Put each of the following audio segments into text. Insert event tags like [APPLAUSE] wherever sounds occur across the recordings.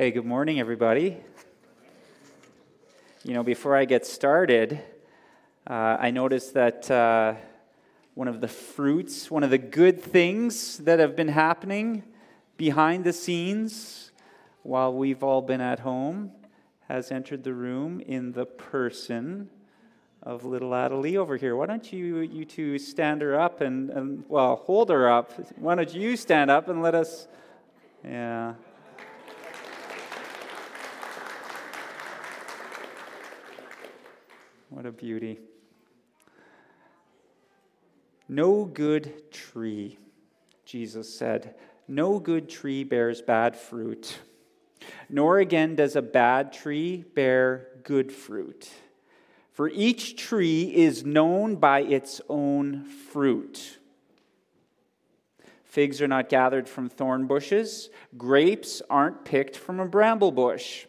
Hey, good morning, everybody. You know, before I get started, uh, I noticed that uh, one of the fruits, one of the good things that have been happening behind the scenes while we've all been at home has entered the room in the person of little Adelie over here. Why don't you, you two stand her up and, and, well, hold her up. Why don't you stand up and let us, yeah. What a beauty. No good tree, Jesus said, no good tree bears bad fruit, nor again does a bad tree bear good fruit. For each tree is known by its own fruit. Figs are not gathered from thorn bushes, grapes aren't picked from a bramble bush.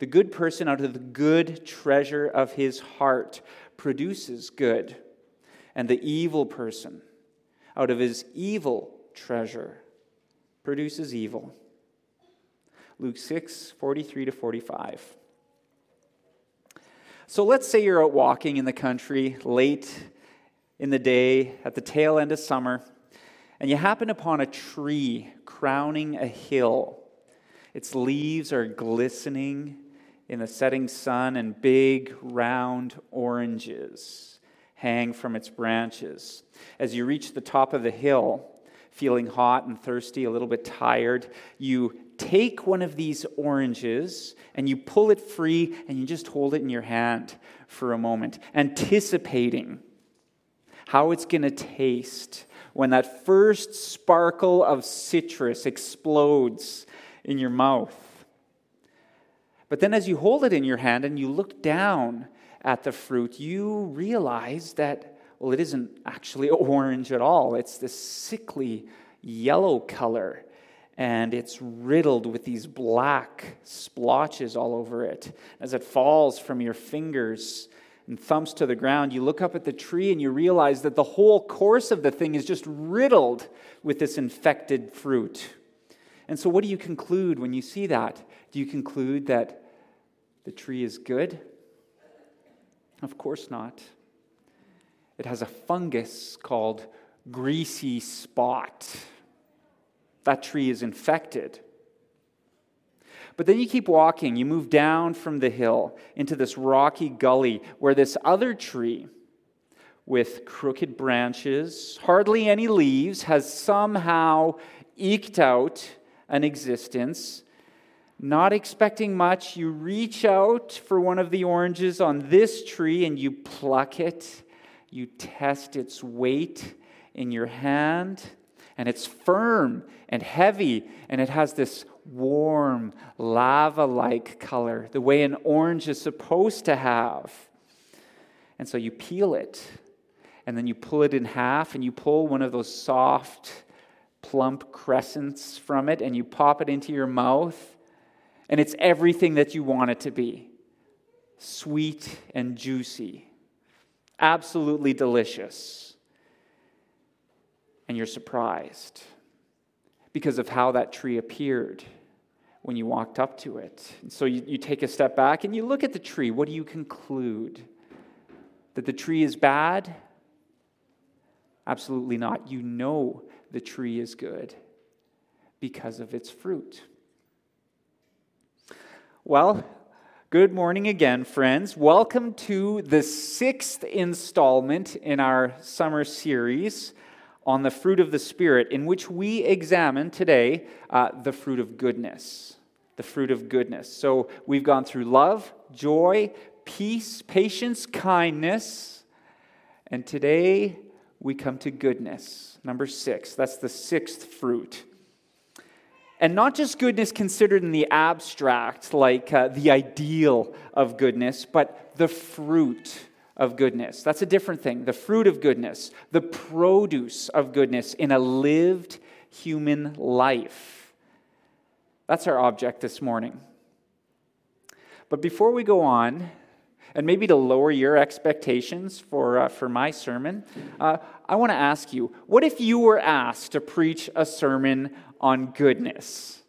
The good person, out of the good treasure of his heart, produces good. And the evil person, out of his evil treasure, produces evil. Luke 6, 43 to 45. So let's say you're out walking in the country late in the day at the tail end of summer, and you happen upon a tree crowning a hill. Its leaves are glistening in the setting sun, and big round oranges hang from its branches. As you reach the top of the hill, feeling hot and thirsty, a little bit tired, you take one of these oranges and you pull it free and you just hold it in your hand for a moment, anticipating how it's going to taste when that first sparkle of citrus explodes in your mouth. But then, as you hold it in your hand and you look down at the fruit, you realize that, well, it isn't actually [LAUGHS] orange at all. It's this sickly yellow color, and it's riddled with these black splotches all over it. As it falls from your fingers and thumps to the ground, you look up at the tree and you realize that the whole course of the thing is just riddled with this infected fruit. And so, what do you conclude when you see that? Do you conclude that the tree is good? Of course not. It has a fungus called greasy spot. That tree is infected. But then you keep walking, you move down from the hill into this rocky gully where this other tree, with crooked branches, hardly any leaves, has somehow eked out an existence not expecting much, you reach out for one of the oranges on this tree and you pluck it. You test its weight in your hand, and it's firm and heavy, and it has this warm, lava like color, the way an orange is supposed to have. And so you peel it, and then you pull it in half, and you pull one of those soft, plump crescents from it, and you pop it into your mouth and it's everything that you want it to be sweet and juicy, absolutely delicious. And you're surprised because of how that tree appeared when you walked up to it. And so you, you take a step back and you look at the tree. What do you conclude? That the tree is bad? Absolutely not. You know the tree is good because of its fruit. Well, good morning again, friends. Welcome to the sixth installment in our summer series on the fruit of the Spirit, in which we examine today uh, the fruit of goodness. The fruit of goodness. So we've gone through love, joy, peace, patience, kindness, and today we come to goodness. Number six. That's the sixth fruit. And not just goodness considered in the abstract, like uh, the ideal of goodness, but the fruit of goodness. That's a different thing. The fruit of goodness, the produce of goodness in a lived human life. That's our object this morning. But before we go on, and maybe to lower your expectations for, uh, for my sermon, uh, I want to ask you what if you were asked to preach a sermon on goodness?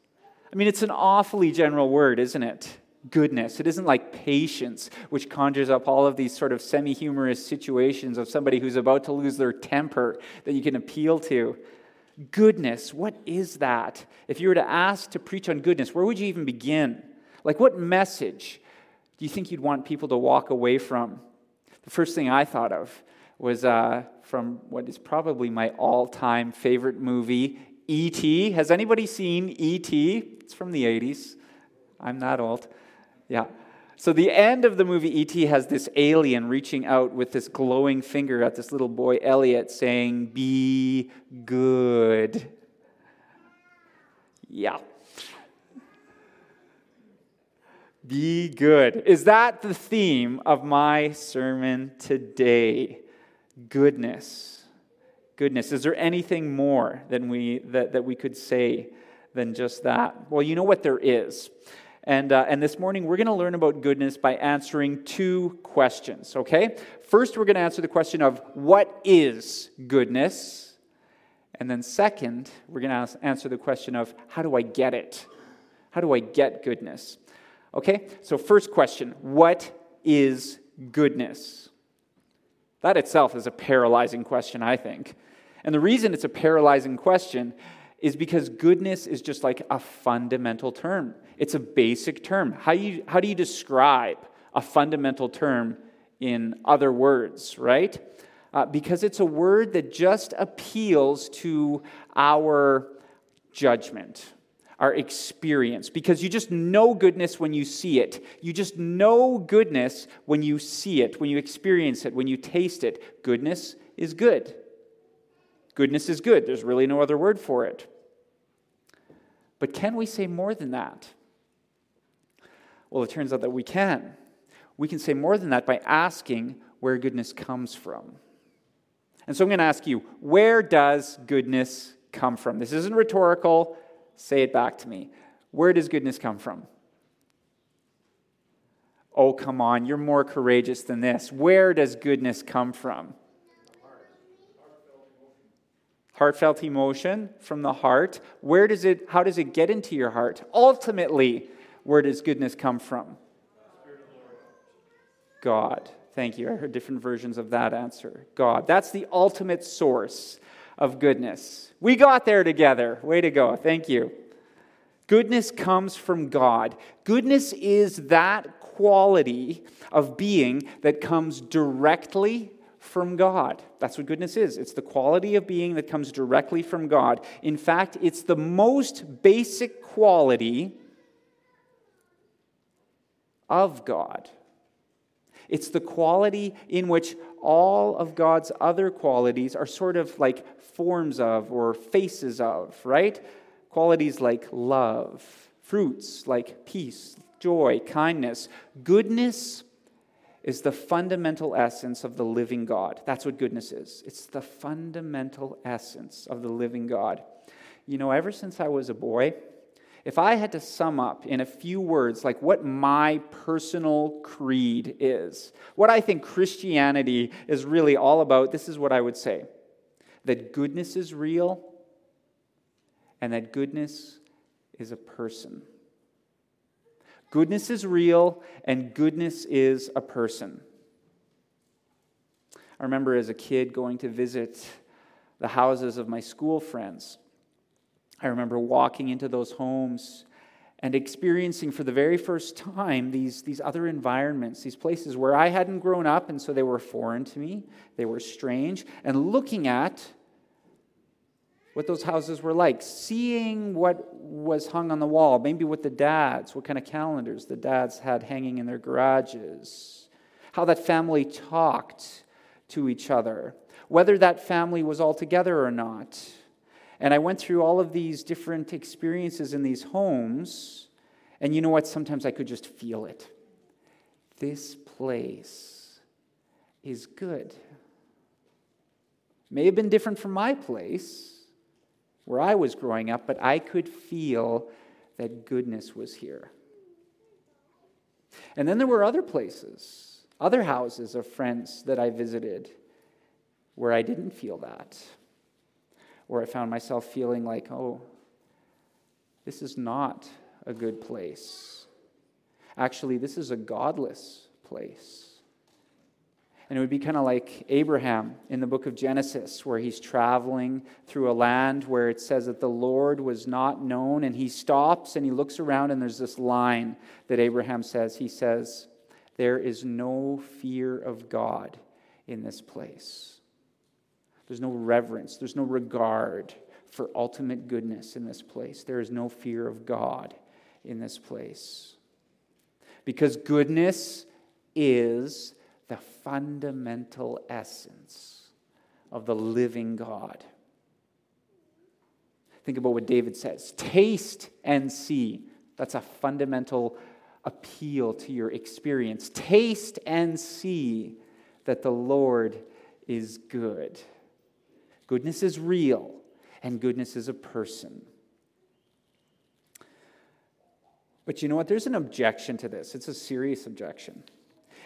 I mean, it's an awfully general word, isn't it? Goodness. It isn't like patience, which conjures up all of these sort of semi humorous situations of somebody who's about to lose their temper that you can appeal to. Goodness, what is that? If you were to ask to preach on goodness, where would you even begin? Like, what message do you think you'd want people to walk away from? The first thing I thought of was uh, from what is probably my all time favorite movie, E.T. Has anybody seen E.T.? It's from the 80s. I'm that old. Yeah. So, the end of the movie E.T. has this alien reaching out with this glowing finger at this little boy, Elliot, saying, Be good. Yeah. Be good. Is that the theme of my sermon today? Goodness. Goodness. Is there anything more than we, that, that we could say than just that? Well, you know what there is. And, uh, and this morning, we're going to learn about goodness by answering two questions, okay? First, we're going to answer the question of what is goodness? And then, second, we're going to answer the question of how do I get it? How do I get goodness? Okay, so first question what is goodness? That itself is a paralyzing question, I think. And the reason it's a paralyzing question is because goodness is just like a fundamental term. It's a basic term. How, you, how do you describe a fundamental term in other words, right? Uh, because it's a word that just appeals to our judgment, our experience. Because you just know goodness when you see it. You just know goodness when you see it, when you experience it, when you taste it. Goodness is good. Goodness is good. There's really no other word for it. But can we say more than that? Well, it turns out that we can. We can say more than that by asking where goodness comes from. And so I'm going to ask you, where does goodness come from? This isn't rhetorical. Say it back to me. Where does goodness come from? Oh, come on, you're more courageous than this. Where does goodness come from? Heartfelt emotion from the heart. Where does it how does it get into your heart? Ultimately, where does goodness come from? God. Thank you. I heard different versions of that answer. God. That's the ultimate source of goodness. We got there together. Way to go. Thank you. Goodness comes from God. Goodness is that quality of being that comes directly from God. That's what goodness is. It's the quality of being that comes directly from God. In fact, it's the most basic quality of God. It's the quality in which all of God's other qualities are sort of like forms of or faces of, right? Qualities like love, fruits like peace, joy, kindness. Goodness is the fundamental essence of the living God. That's what goodness is. It's the fundamental essence of the living God. You know, ever since I was a boy, if I had to sum up in a few words, like what my personal creed is, what I think Christianity is really all about, this is what I would say that goodness is real and that goodness is a person. Goodness is real and goodness is a person. I remember as a kid going to visit the houses of my school friends. I remember walking into those homes and experiencing for the very first time these, these other environments, these places where I hadn't grown up, and so they were foreign to me, they were strange, and looking at what those houses were like, seeing what was hung on the wall, maybe what the dads, what kind of calendars the dads had hanging in their garages, how that family talked to each other, whether that family was all together or not and I went through all of these different experiences in these homes. And you know what? Sometimes I could just feel it. This place is good. May have been different from my place where I was growing up, but I could feel that goodness was here. And then there were other places, other houses of friends that I visited where I didn't feel that where I found myself feeling like, oh, this is not a good place. Actually, this is a godless place. And it would be kind of like Abraham in the book of Genesis, where he's traveling through a land where it says that the Lord was not known. And he stops and he looks around, and there's this line that Abraham says. He says, There is no fear of God in this place. There's no reverence, there's no regard for ultimate goodness in this place. There is no fear of God in this place. Because goodness is the fundamental essence of the living God. Think about what David says taste and see. That's a fundamental appeal to your experience. Taste and see that the Lord is good. Goodness is real, and goodness is a person. But you know what? There's an objection to this. It's a serious objection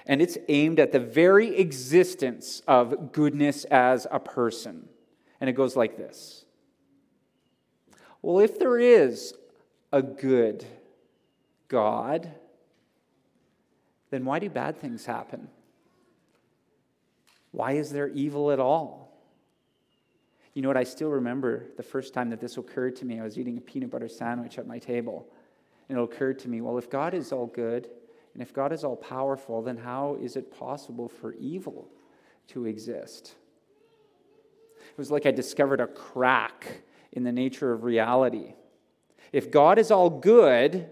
and it's aimed at the very existence of goodness as a person. And it goes like this Well, if there is a good God, then why do bad things happen? Why is there evil at all? You know what? I still remember the first time that this occurred to me. I was eating a peanut butter sandwich at my table. And it occurred to me well, if God is all good, and if God is all powerful, then how is it possible for evil to exist? It was like I discovered a crack in the nature of reality. If God is all good,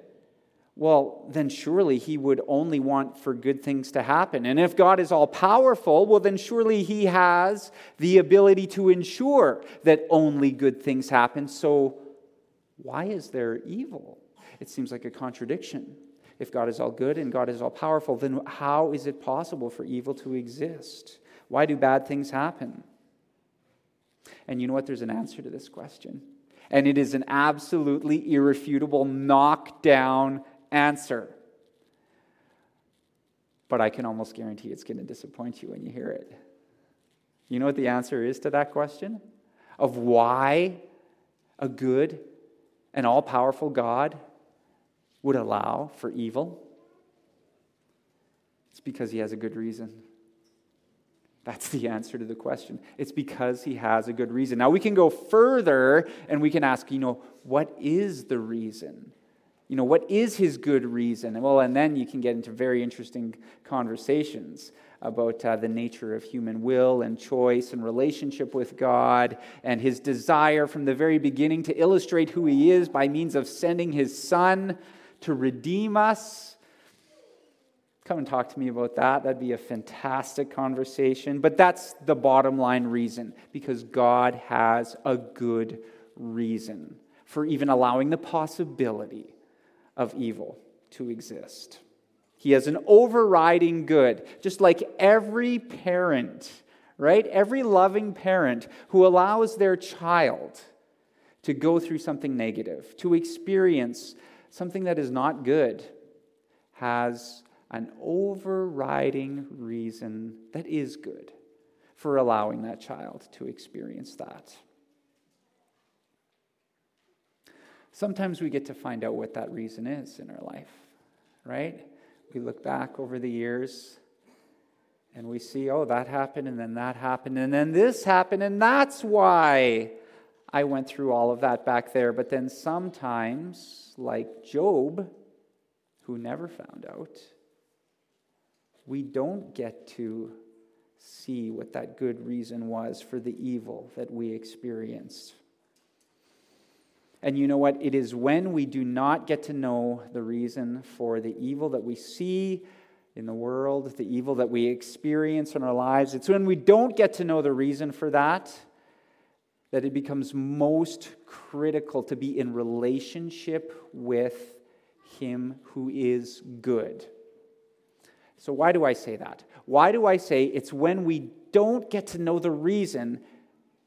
well, then surely he would only want for good things to happen. And if God is all powerful, well, then surely he has the ability to ensure that only good things happen. So why is there evil? It seems like a contradiction. If God is all good and God is all powerful, then how is it possible for evil to exist? Why do bad things happen? And you know what? There's an answer to this question. And it is an absolutely irrefutable, knockdown answer. But I can almost guarantee it's going to disappoint you when you hear it. You know what the answer is to that question? Of why a good and all powerful God would allow for evil? It's because he has a good reason. That's the answer to the question. It's because he has a good reason. Now we can go further and we can ask, you know, what is the reason? You know, what is his good reason? Well, and then you can get into very interesting conversations about uh, the nature of human will and choice and relationship with God and his desire from the very beginning to illustrate who he is by means of sending his son to redeem us. Come and talk to me about that. That'd be a fantastic conversation. But that's the bottom line reason because God has a good reason for even allowing the possibility of evil to exist. He has an overriding good, just like every parent, right? Every loving parent who allows their child to go through something negative, to experience something that is not good has an overriding reason that is good for allowing that child to experience that. Sometimes we get to find out what that reason is in our life, right? We look back over the years and we see, oh, that happened, and then that happened, and then this happened, and that's why I went through all of that back there. But then sometimes, like Job, who never found out, we don't get to see what that good reason was for the evil that we experienced. And you know what? It is when we do not get to know the reason for the evil that we see in the world, the evil that we experience in our lives. It's when we don't get to know the reason for that that it becomes most critical to be in relationship with Him who is good. So, why do I say that? Why do I say it's when we don't get to know the reason,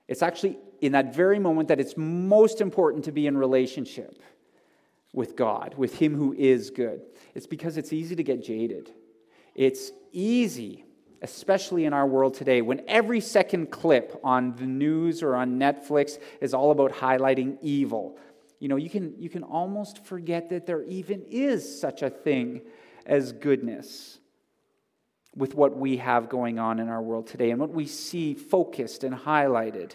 it's actually in that very moment that it's most important to be in relationship with God, with Him who is good? It's because it's easy to get jaded. It's easy especially in our world today, when every second clip on the news or on Netflix is all about highlighting evil. you know, you can, you can almost forget that there even is such a thing as goodness with what we have going on in our world today and what we see focused and highlighted.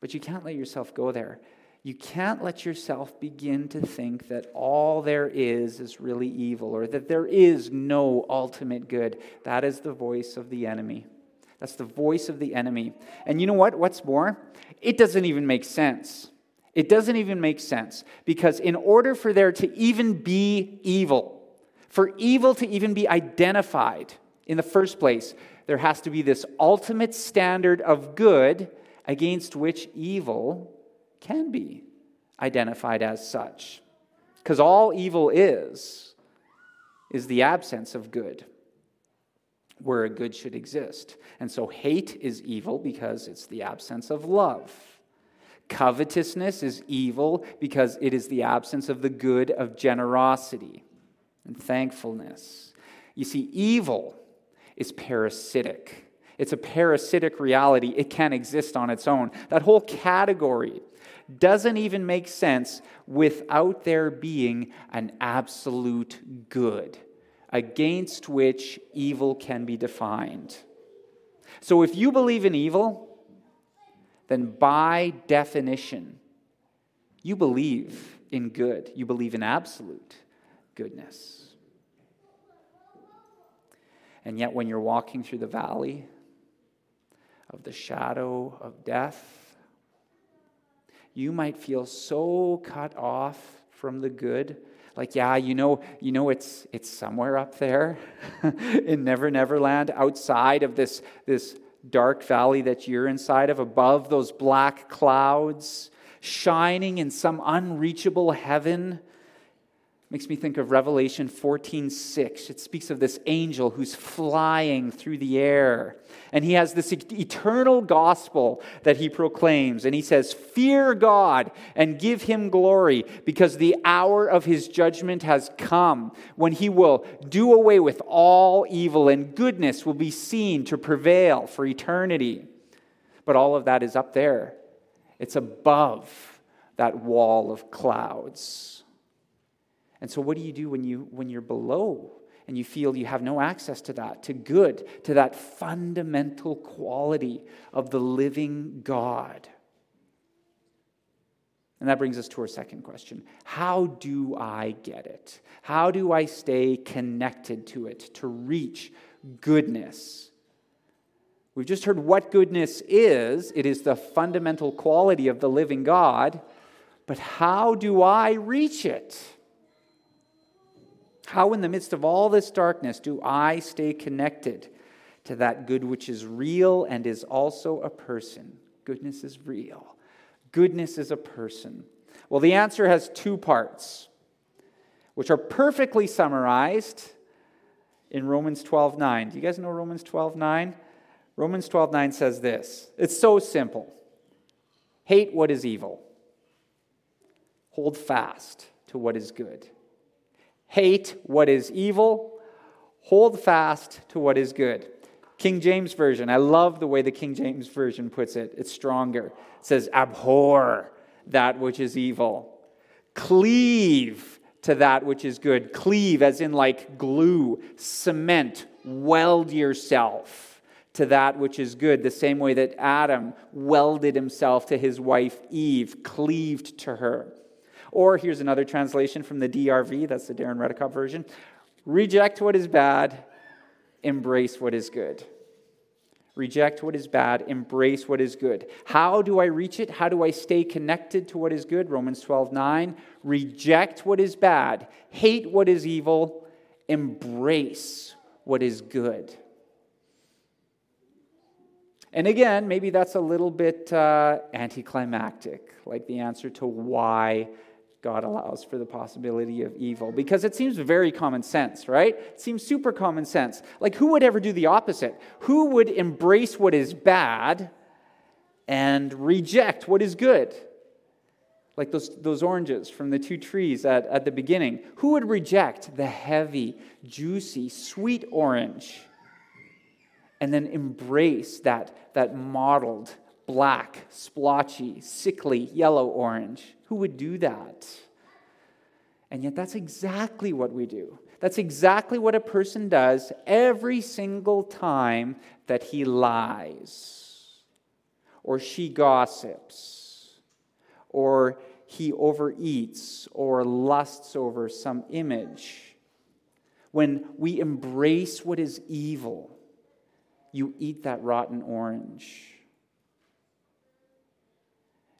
But you can't let yourself go there. You can't let yourself begin to think that all there is is really evil or that there is no ultimate good. That is the voice of the enemy. That's the voice of the enemy. And you know what? What's more? It doesn't even make sense. It doesn't even make sense because, in order for there to even be evil, for evil to even be identified in the first place, there has to be this ultimate standard of good against which evil can be identified as such. Because all evil is, is the absence of good where a good should exist. And so hate is evil because it's the absence of love. Covetousness is evil because it is the absence of the good of generosity and thankfulness. You see, evil is parasitic. It's a parasitic reality. It can't exist on its own. That whole category doesn't even make sense without there being an absolute good against which evil can be defined. So if you believe in evil, then by definition, you believe in good. You believe in absolute goodness. And yet, when you're walking through the valley of the shadow of death, you might feel so cut off from the good. Like yeah you know you know it's it's somewhere up there [LAUGHS] in never never land outside of this this dark valley that you're inside of above those black clouds shining in some unreachable heaven Makes me think of Revelation 14:6 It speaks of this angel who's flying through the air. And he has this eternal gospel that he proclaims. And he says, Fear God and give him glory, because the hour of his judgment has come when he will do away with all evil, and goodness will be seen to prevail for eternity. But all of that is up there, it's above that wall of clouds. And so, what do you do when, you, when you're below and you feel you have no access to that, to good, to that fundamental quality of the living God? And that brings us to our second question How do I get it? How do I stay connected to it, to reach goodness? We've just heard what goodness is it is the fundamental quality of the living God. But how do I reach it? How, in the midst of all this darkness, do I stay connected to that good which is real and is also a person? Goodness is real, goodness is a person. Well, the answer has two parts, which are perfectly summarized in Romans 12 9. Do you guys know Romans 12 9? Romans 12 9 says this it's so simple hate what is evil, hold fast to what is good hate what is evil, hold fast to what is good. King James Version, I love the way the King James Version puts it. It's stronger. It says, abhor that which is evil, cleave to that which is good. Cleave, as in like glue, cement, weld yourself to that which is good, the same way that Adam welded himself to his wife Eve, cleaved to her. Or here's another translation from the DRV, that's the Darren Redekop version reject what is bad, embrace what is good. Reject what is bad, embrace what is good. How do I reach it? How do I stay connected to what is good? Romans 12 9. Reject what is bad, hate what is evil, embrace what is good. And again, maybe that's a little bit uh, anticlimactic, like the answer to why God allows for the possibility of evil because it seems very common sense, right? It seems super common sense. Like, who would ever do the opposite? Who would embrace what is bad and reject what is good? Like those, those oranges from the two trees at, at the beginning. Who would reject the heavy, juicy, sweet orange and then embrace that, that mottled, black, splotchy, sickly, yellow orange. Who would do that? And yet, that's exactly what we do. That's exactly what a person does every single time that he lies, or she gossips, or he overeats, or lusts over some image. When we embrace what is evil, you eat that rotten orange.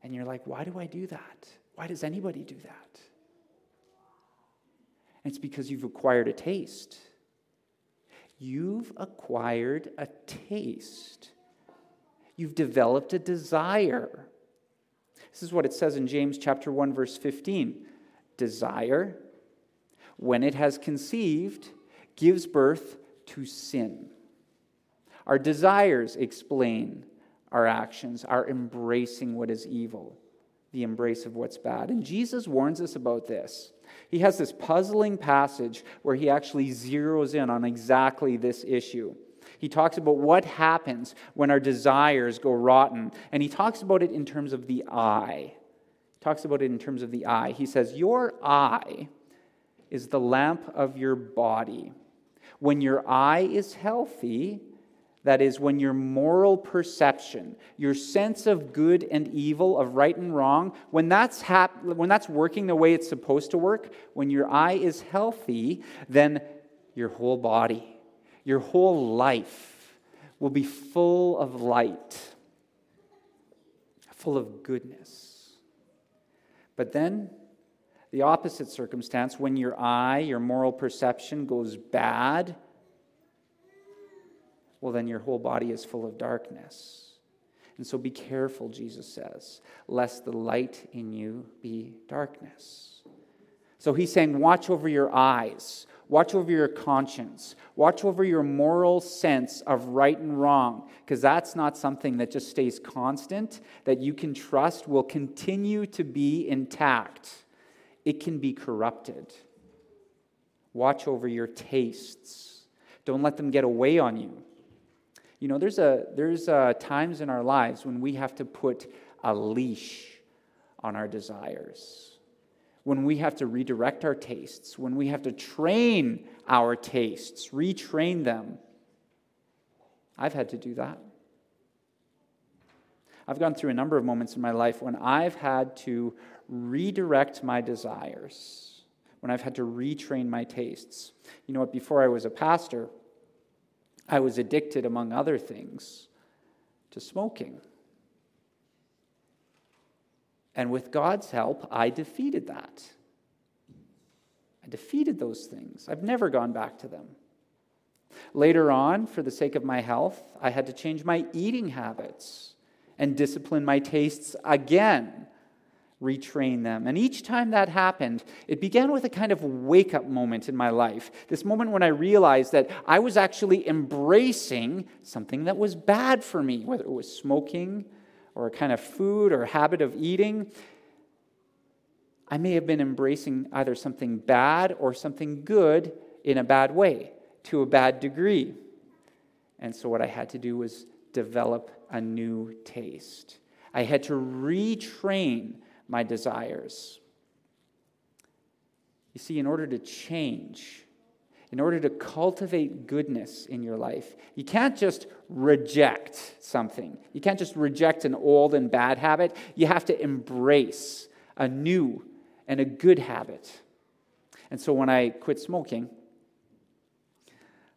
And you're like, why do I do that? Why does anybody do that? And it's because you've acquired a taste. You've acquired a taste. You've developed a desire. This is what it says in James chapter 1 verse 15. Desire when it has conceived gives birth to sin. Our desires explain our actions, our embracing what is evil, the embrace of what's bad. And Jesus warns us about this. He has this puzzling passage where he actually zeroes in on exactly this issue. He talks about what happens when our desires go rotten, and he talks about it in terms of the eye. He talks about it in terms of the eye. He says, Your eye is the lamp of your body. When your eye is healthy, that is, when your moral perception, your sense of good and evil, of right and wrong, when that's, hap- when that's working the way it's supposed to work, when your eye is healthy, then your whole body, your whole life will be full of light, full of goodness. But then, the opposite circumstance, when your eye, your moral perception goes bad, well, then your whole body is full of darkness. And so be careful, Jesus says, lest the light in you be darkness. So he's saying, watch over your eyes, watch over your conscience, watch over your moral sense of right and wrong, because that's not something that just stays constant, that you can trust will continue to be intact. It can be corrupted. Watch over your tastes. Don't let them get away on you. You know, there's, a, there's a times in our lives when we have to put a leash on our desires, when we have to redirect our tastes, when we have to train our tastes, retrain them. I've had to do that. I've gone through a number of moments in my life when I've had to redirect my desires, when I've had to retrain my tastes. You know what? Before I was a pastor, I was addicted, among other things, to smoking. And with God's help, I defeated that. I defeated those things. I've never gone back to them. Later on, for the sake of my health, I had to change my eating habits and discipline my tastes again retrain them. And each time that happened, it began with a kind of wake up moment in my life. This moment when I realized that I was actually embracing something that was bad for me, whether it was smoking or a kind of food or habit of eating. I may have been embracing either something bad or something good in a bad way, to a bad degree. And so, what I had to do was develop a new taste. I had to retrain my desires. You see, in order to change, in order to cultivate goodness in your life, you can't just reject something. You can't just reject an old and bad habit. You have to embrace a new and a good habit. And so when I quit smoking,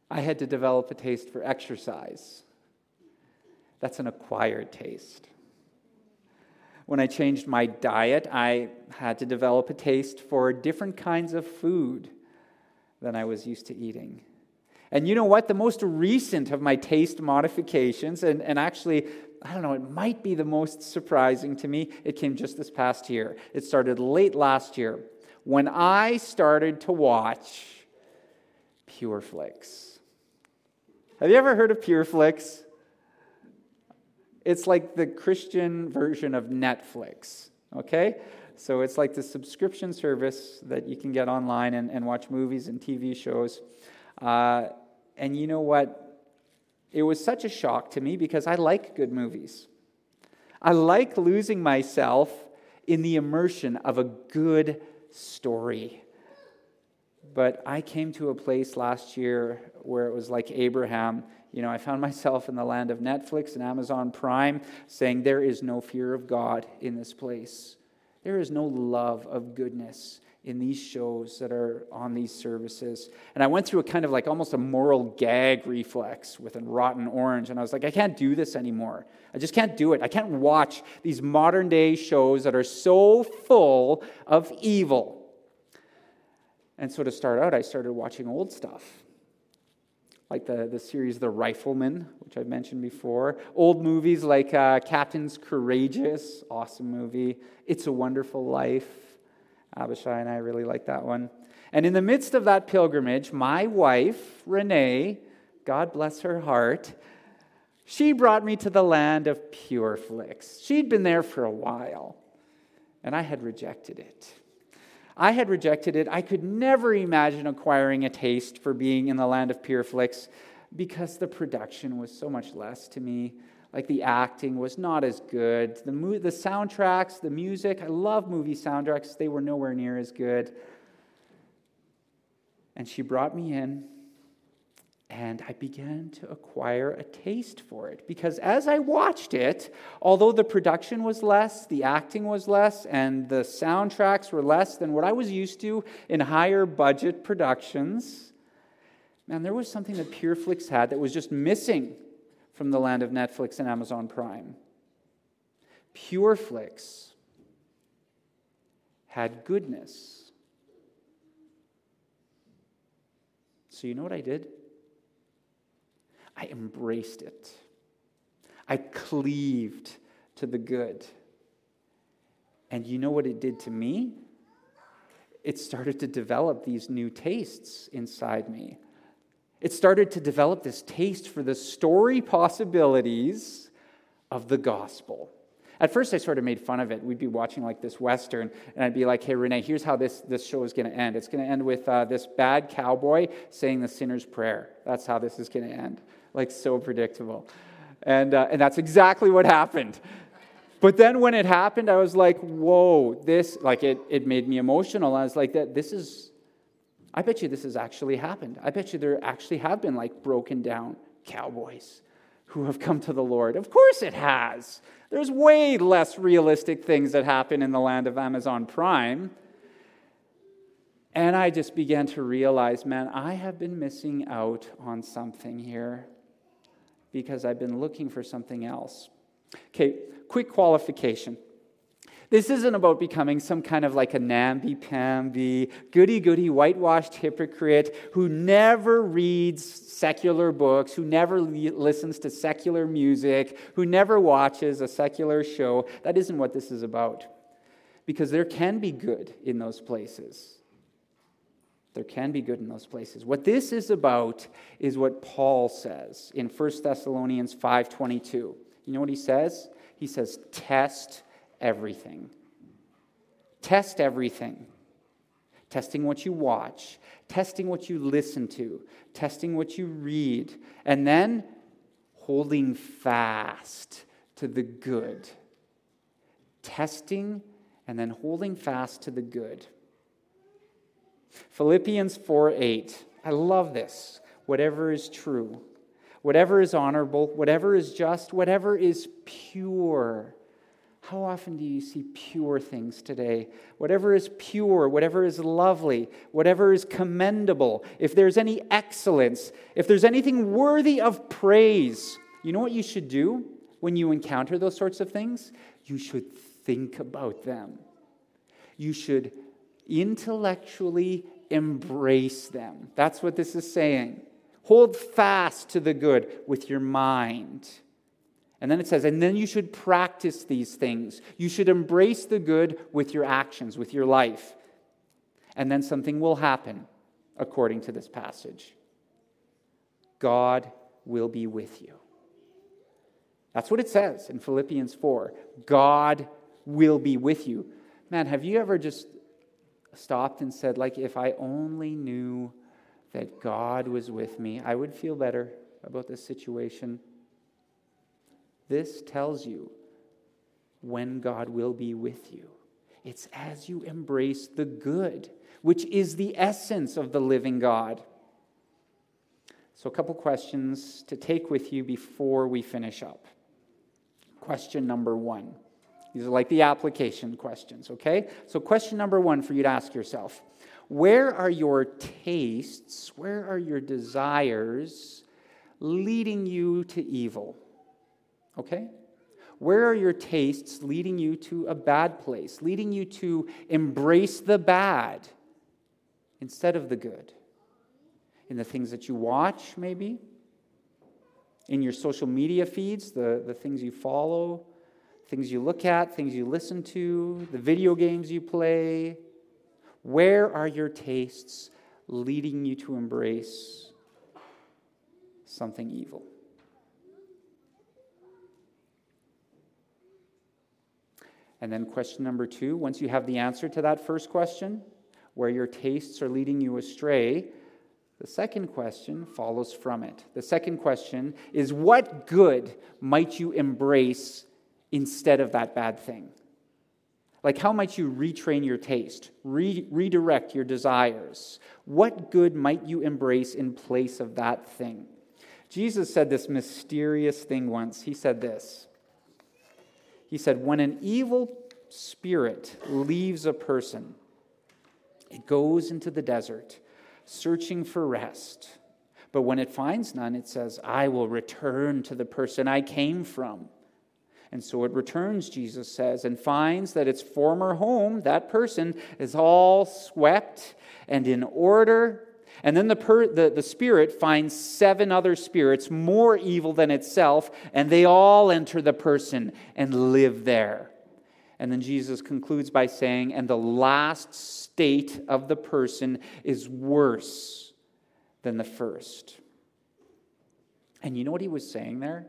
I had to develop a taste for exercise. That's an acquired taste. When I changed my diet, I had to develop a taste for different kinds of food than I was used to eating. And you know what? The most recent of my taste modifications, and, and actually, I don't know, it might be the most surprising to me, it came just this past year. It started late last year when I started to watch Pure Flix. Have you ever heard of Pure Flix? It's like the Christian version of Netflix, okay? So it's like the subscription service that you can get online and, and watch movies and TV shows. Uh, and you know what? It was such a shock to me because I like good movies. I like losing myself in the immersion of a good story. But I came to a place last year where it was like Abraham. You know, I found myself in the land of Netflix and Amazon Prime saying, There is no fear of God in this place. There is no love of goodness in these shows that are on these services. And I went through a kind of like almost a moral gag reflex with a rotten orange. And I was like, I can't do this anymore. I just can't do it. I can't watch these modern day shows that are so full of evil. And so to start out, I started watching old stuff. Like the, the series The Rifleman, which I mentioned before. Old movies like uh, Captain's Courageous, awesome movie. It's a Wonderful Life. Abishai and I really like that one. And in the midst of that pilgrimage, my wife, Renee, God bless her heart, she brought me to the land of Pure Flix. She'd been there for a while, and I had rejected it. I had rejected it. I could never imagine acquiring a taste for being in the land of Pure Flix because the production was so much less to me. Like the acting was not as good. The, mo- the soundtracks, the music, I love movie soundtracks, they were nowhere near as good. And she brought me in, and I began to acquire a taste for it. Because as I watched it, although the production was less, the acting was less, and the soundtracks were less than what I was used to in higher budget productions, man, there was something that PureFlix had that was just missing from the land of Netflix and Amazon Prime. PureFlix had goodness. So, you know what I did? I embraced it. I cleaved to the good. And you know what it did to me? It started to develop these new tastes inside me. It started to develop this taste for the story possibilities of the gospel. At first, I sort of made fun of it. We'd be watching like this Western, and I'd be like, hey, Renee, here's how this, this show is going to end. It's going to end with uh, this bad cowboy saying the sinner's prayer. That's how this is going to end like so predictable. And, uh, and that's exactly what happened. But then when it happened, I was like, whoa, this, like it, it made me emotional. I was like, that this is, I bet you this has actually happened. I bet you there actually have been like broken down cowboys who have come to the Lord. Of course it has. There's way less realistic things that happen in the land of Amazon Prime. And I just began to realize, man, I have been missing out on something here because I've been looking for something else. Okay, quick qualification. This isn't about becoming some kind of like a namby-pamby, goody-goody, whitewashed hypocrite who never reads secular books, who never listens to secular music, who never watches a secular show. That isn't what this is about. Because there can be good in those places. There can be good in those places. What this is about is what Paul says in 1 Thessalonians 5:22. You know what he says? He says, "Test everything." Test everything. Testing what you watch, testing what you listen to, testing what you read, and then holding fast to the good. Testing and then holding fast to the good. Philippians 4 8. I love this. Whatever is true, whatever is honorable, whatever is just, whatever is pure. How often do you see pure things today? Whatever is pure, whatever is lovely, whatever is commendable, if there's any excellence, if there's anything worthy of praise, you know what you should do when you encounter those sorts of things? You should think about them. You should intellectually embrace them. That's what this is saying. Hold fast to the good with your mind. And then it says, and then you should practice these things. You should embrace the good with your actions, with your life. And then something will happen according to this passage God will be with you. That's what it says in Philippians 4. God will be with you. Man, have you ever just stopped and said, like, if I only knew that God was with me, I would feel better about this situation. This tells you when God will be with you. It's as you embrace the good, which is the essence of the living God. So, a couple questions to take with you before we finish up. Question number one. These are like the application questions, okay? So, question number one for you to ask yourself Where are your tastes, where are your desires leading you to evil? Okay? Where are your tastes leading you to a bad place, leading you to embrace the bad instead of the good? In the things that you watch, maybe? In your social media feeds, the, the things you follow, things you look at, things you listen to, the video games you play? Where are your tastes leading you to embrace something evil? And then, question number two once you have the answer to that first question, where your tastes are leading you astray, the second question follows from it. The second question is what good might you embrace instead of that bad thing? Like, how might you retrain your taste, re- redirect your desires? What good might you embrace in place of that thing? Jesus said this mysterious thing once. He said this he said, When an evil spirit leaves a person, it goes into the desert searching for rest. But when it finds none, it says, I will return to the person I came from. And so it returns, Jesus says, and finds that its former home, that person, is all swept and in order and then the, per, the, the spirit finds seven other spirits more evil than itself, and they all enter the person and live there. And then Jesus concludes by saying, and the last state of the person is worse than the first. And you know what he was saying there?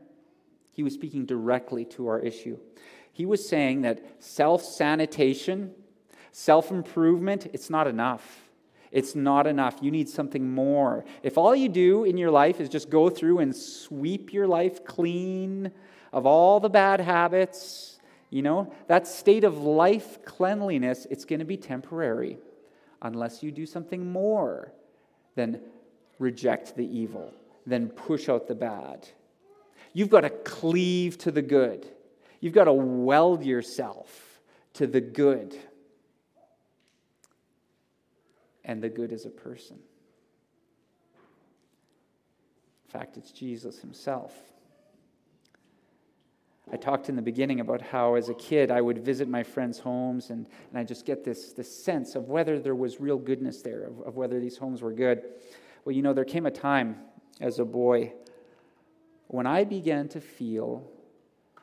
He was speaking directly to our issue. He was saying that self sanitation, self improvement, it's not enough. It's not enough. You need something more. If all you do in your life is just go through and sweep your life clean of all the bad habits, you know, that state of life cleanliness, it's going to be temporary unless you do something more than reject the evil, then push out the bad. You've got to cleave to the good. You've got to weld yourself to the good and the good is a person. In fact, it's Jesus himself. I talked in the beginning about how, as a kid, I would visit my friends' homes and, and I just get this, this sense of whether there was real goodness there, of, of whether these homes were good. Well, you know, there came a time as a boy when I began to feel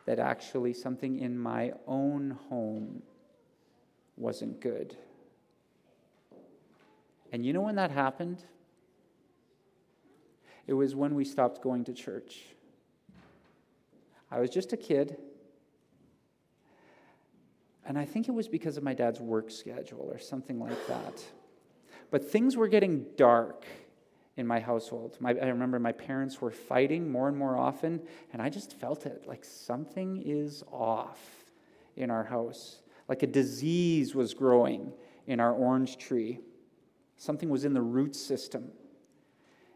that actually something in my own home wasn't good. And you know when that happened? It was when we stopped going to church. I was just a kid. And I think it was because of my dad's work schedule or something like that. But things were getting dark in my household. My, I remember my parents were fighting more and more often, and I just felt it like something is off in our house. Like a disease was growing in our orange tree. Something was in the root system.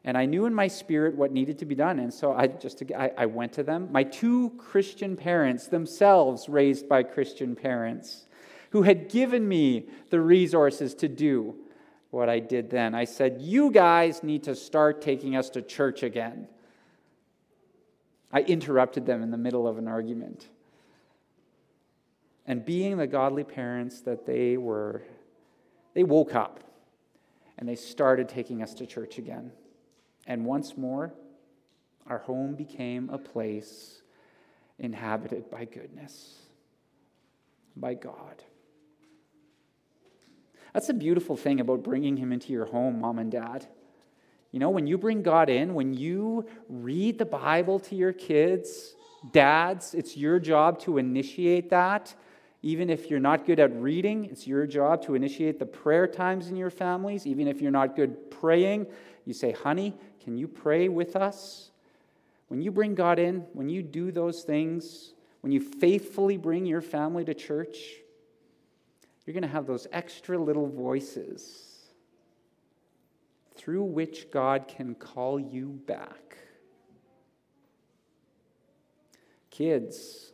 And I knew in my spirit what needed to be done. And so I just I, I went to them. My two Christian parents, themselves raised by Christian parents, who had given me the resources to do what I did then. I said, You guys need to start taking us to church again. I interrupted them in the middle of an argument. And being the godly parents that they were, they woke up and they started taking us to church again. And once more, our home became a place inhabited by goodness, by God. That's a beautiful thing about bringing Him into your home, mom and dad. You know, when you bring God in, when you read the Bible to your kids, dads, it's your job to initiate that even if you're not good at reading, it's your job to initiate the prayer times in your families. Even if you're not good praying, you say, honey, can you pray with us? When you bring God in, when you do those things, when you faithfully bring your family to church, you're going to have those extra little voices through which God can call you back. Kids,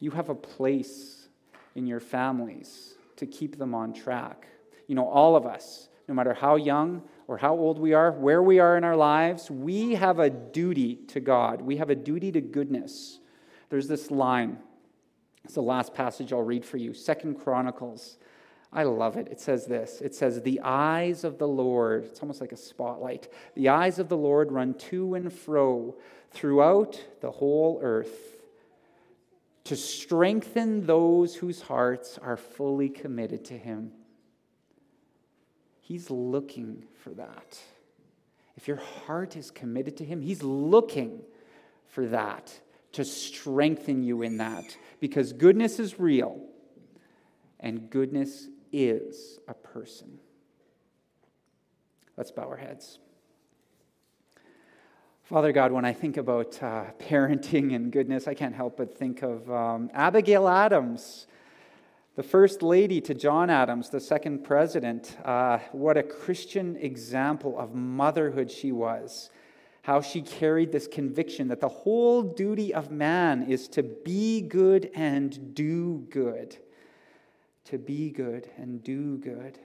you have a place in your families to keep them on track. You know, all of us, no matter how young or how old we are, where we are in our lives, we have a duty to God. We have a duty to goodness. There's this line. It's the last passage I'll read for you. Second Chronicles. I love it. It says this. It says, The eyes of the Lord, it's almost like a spotlight. The eyes of the Lord run to and fro throughout the whole earth to strengthen those whose hearts are fully committed to Him. He's looking for that. If your heart is committed to Him, He's looking for that to strengthen you in that because goodness is real and goodness is a person. Let's bow our heads. Father God, when I think about uh, [LAUGHS] parenting and goodness, I can't help but think of um, Abigail Adams, the first lady to John Adams, the second president. Uh, what a Christian example of motherhood she was. How she carried this conviction that the whole duty of man is to be good and do good. To be good and do good.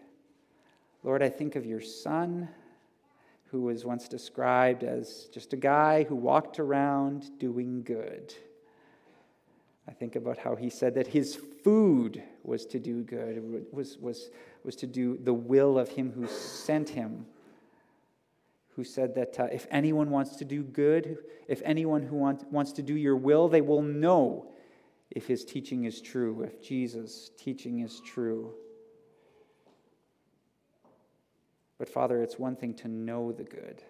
Lord, I think of your son who was once described as just a guy who walked around doing good. I think about how he said that his food was to do good, was, was, was to do the will of him who sent him. Who said that uh, if anyone wants to do good, if anyone who want, wants to do your will, they will know if his teaching is true, if Jesus' teaching is true. But Father, it's one thing to know the good,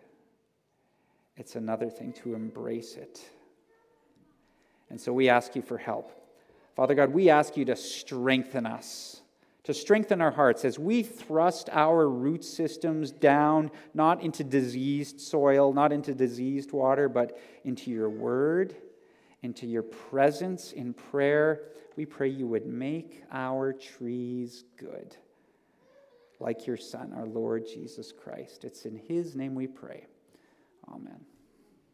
it's another thing to embrace it. And so we ask you for help. Father God, we ask you to strengthen us, to strengthen our hearts as we thrust our root systems down, not into diseased soil, not into diseased water, but into your word, into your presence in prayer. We pray you would make our trees good like your Son, our Lord Jesus Christ. It's in His name we pray. Amen.